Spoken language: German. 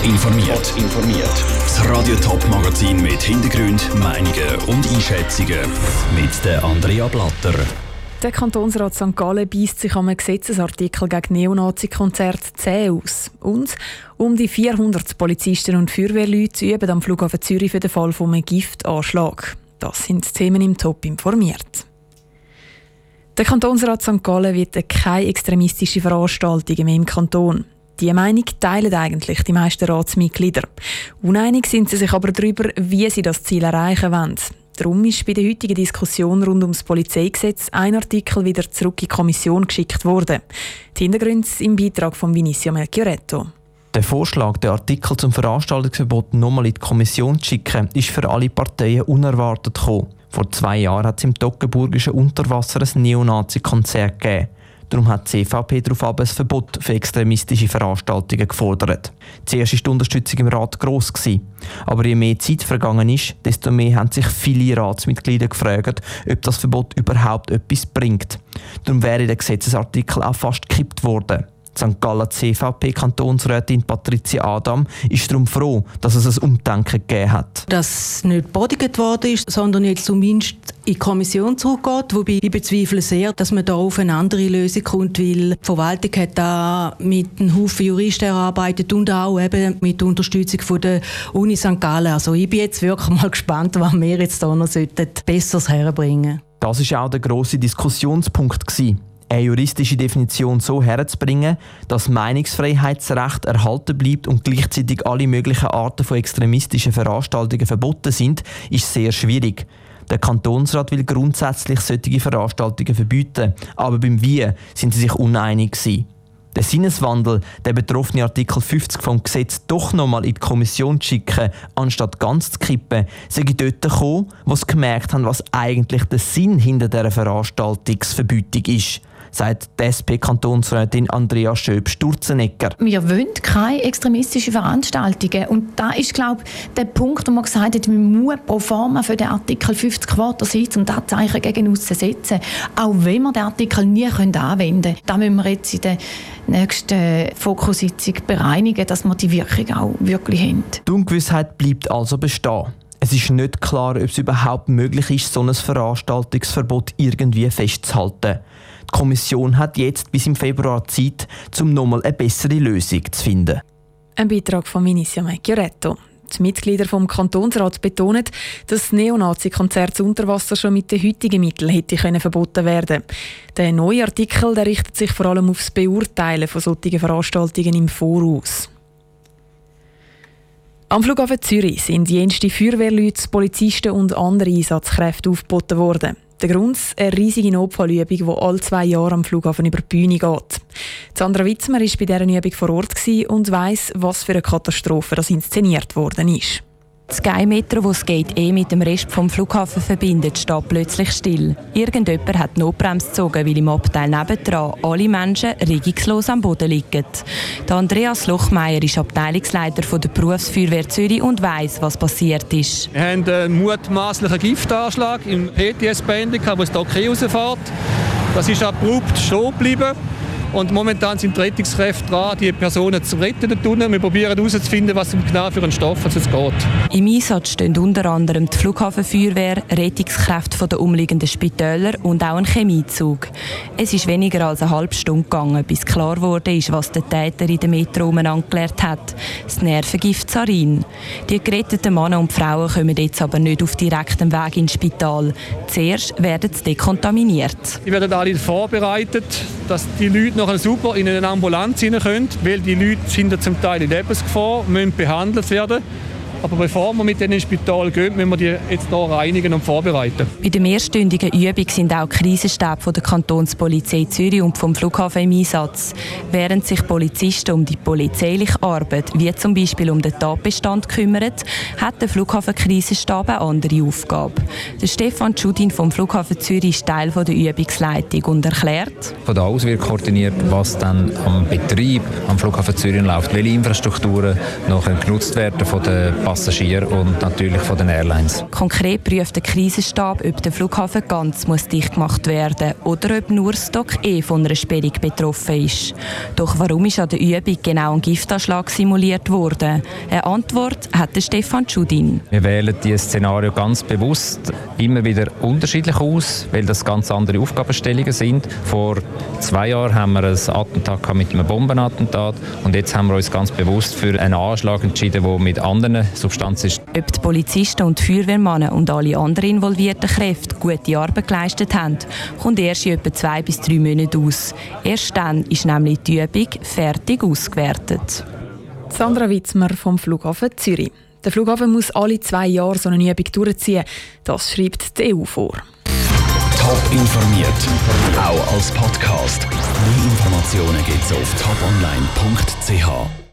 Top informiert. informiert. Das Radio Top Magazin mit Hintergrund, Meinungen und Einschätzungen mit der Andrea Blatter. Der Kantonsrat St. Gallen beißt sich am Gesetzesartikel gegen Neonazi-Konzert 10 aus. Und um die 400 Polizisten und Feuerwehrleute üben am Flughafen Zürich für den Fall von einem Giftanschlag. Das sind die Themen im Top informiert. Der Kantonsrat St. Gallen wird keine extremistische Veranstaltungen mehr im Kanton. Die Meinung teilen eigentlich die meisten Ratsmitglieder. Uneinig sind sie sich aber darüber, wie sie das Ziel erreichen wollen. Darum ist bei der heutigen Diskussion rund ums Polizeigesetz ein Artikel wieder zurück in die Kommission geschickt worden. Die Hintergründe im Beitrag von Vinicio Melchioretto. Der Vorschlag, den Artikel zum Veranstaltungsverbot nochmal in die Kommission zu schicken, ist für alle Parteien unerwartet gekommen. Vor zwei Jahren hat es im Toggenburgischen Unterwasser ein Neonazi-Konzert gegeben. Darum hat die CVP darauf ein Verbot für extremistische Veranstaltungen gefordert. Zuerst war die Unterstützung im Rat gross. Aber je mehr Zeit vergangen ist, desto mehr haben sich viele Ratsmitglieder gefragt, ob das Verbot überhaupt etwas bringt. Darum wäre der Gesetzesartikel auch fast gekippt worden. St. Gallen CVP-Kantonsrätin Patricia Adam ist darum froh, dass es ein Umdenken gegeben hat. Dass nicht bodigt worden ist, sondern jetzt zumindest in die Kommission zurückgeht. Wobei ich bezweifle sehr, dass man da auf eine andere Lösung kommt, weil die Verwaltung hat da mit einem Haufen Juristen erarbeitet und auch eben mit Unterstützung von der Uni St. Gallen. Also ich bin jetzt wirklich mal gespannt, was wir jetzt da noch Besseres herbringen Das war auch der grosse Diskussionspunkt. Gewesen eine juristische Definition so herzubringen, dass Meinungsfreiheitsrecht erhalten bleibt und gleichzeitig alle möglichen Arten von extremistischen Veranstaltungen verboten sind, ist sehr schwierig. Der Kantonsrat will grundsätzlich solche Veranstaltungen verbieten, aber beim Wie sind sie sich uneinig gewesen. Der Sinneswandel, der betroffene Artikel 50 vom Gesetz doch nochmal in die Kommission zu schicken, anstatt ganz zu kippen, sei dort gekommen, wo sie gemerkt haben, was eigentlich der Sinn hinter dieser Veranstaltungsverbietung ist sagt die SP-Kantonsrätin Andrea Schöb-Sturzenegger. Wir wollen keine extremistischen Veranstaltungen. Und da ist, glaube ich, der Punkt, wo man gesagt hat, man muss pro forma für den Artikel 50 Quater sitzen und das Zeichen gegen aussen setzen. Auch wenn wir den Artikel nie anwenden können. Da müssen wir jetzt in der nächsten Fokussitzung bereinigen, dass wir die Wirkung auch wirklich haben. Die Ungewissheit bleibt also bestehen. Es ist nicht klar, ob es überhaupt möglich ist, so ein Veranstaltungsverbot irgendwie festzuhalten. Die Kommission hat jetzt bis im Februar Zeit, um nochmal eine bessere Lösung zu finden. Ein Beitrag von Vinicia Mecchioretto. Die Mitglieder vom Kantonsrat betonen, dass das Neonazi-Konzert Unterwasser schon mit den heutigen Mitteln hätte können verboten werden. Der neue Artikel der richtet sich vor allem auf das Beurteilen von solchen Veranstaltungen im Voraus. Am Flughafen Zürich sind jenste Feuerwehrleute, Polizisten und andere Einsatzkräfte aufgeboten worden. Der Grund eine riesige Notfallübung, die alle zwei Jahre am Flughafen über die Bühne geht. Sandra Witzmer war bei dieser Übung vor Ort und weiss, was für eine Katastrophe das inszeniert worden ist. Das Sky-Metro, das das Gate E mit dem Rest vom Flughafen verbindet, steht plötzlich still. Irgendjemand hat die Notbremse gezogen, weil im Abteil nebendran alle Menschen regungslos am Boden liegen. Der Andreas Lochmeier ist Abteilungsleiter der Berufsfeuerwehr Zürich und weiss, was passiert ist. Wir haben einen mutmaßlichen Giftanschlag im PTS-Bändigen, wo das Dock rausfährt. Das ist abrupt stehen geblieben. Und momentan sind die Rettungskräfte dran, die Personen zu retten. Wir probieren herauszufinden, was genau für einen Stoff es geht. Im Einsatz stehen unter anderem die Flughafenfeuerwehr, Rettungskräfte der umliegenden Spitäler und auch ein Chemiezug. Es ist weniger als eine halbe Stunde gegangen, bis klar wurde, was der Täter in der Metro angelernt hat. Das Nervengift Sarin. Die geretteten Männer und Frauen kommen jetzt aber nicht auf direktem Weg ins Spital. Zuerst werden sie dekontaminiert. Die werden alle vorbereitet, dass die Leute nachher super in eine Ambulanz rein können, weil die Leute sind zum Teil in Lebensgefahr, müssen behandelt werden. Aber bevor wir mit denen ins Spital gehen, müssen wir die jetzt hier reinigen und vorbereiten. Bei der mehrstündigen Übung sind auch Krisenstäbe von der Kantonspolizei Zürich und vom Flughafen im Einsatz. Während sich Polizisten um die polizeiliche Arbeit, wie zum Beispiel um den Tatbestand kümmern, hat der Flughafen Krisenstab eine andere Aufgabe. Der Stefan Schudin vom Flughafen Zürich ist Teil der Übungsleitung und erklärt, von da aus wird koordiniert, was dann am Betrieb am Flughafen Zürich läuft, welche Infrastrukturen noch genutzt werden von den Passagieren und natürlich von den Airlines. Konkret prüft der Krisenstab, ob der Flughafen ganz muss dicht gemacht werden oder ob nur Stock E von einer Sperrung betroffen ist. Doch warum ist an der Übung genau ein Giftanschlag simuliert worden? Eine Antwort hat Stefan Schudin. Wir wählen dieses Szenario ganz bewusst immer wieder unterschiedlich aus, weil das ganz andere Aufgabenstellungen sind. Vor zwei Jahren haben wir ein Attentat mit einem Bombenattentat und jetzt haben wir uns ganz bewusst für einen Anschlag entschieden, der mit anderen Substanzen ist. Ob die Polizisten und die Feuerwehrmänner und alle anderen involvierten Kräfte gute Arbeit geleistet haben, kommt erst in etwa zwei bis drei Monaten aus. Erst dann ist nämlich die Übung fertig ausgewertet. Sandra Witzmer vom Flughafen Zürich. Der Flughafen muss alle zwei Jahre so eine Übung durchziehen. Das schreibt die EU vor. Top informiert, auch als Podcast. Mehr Informationen gibt es auf toponline.ch.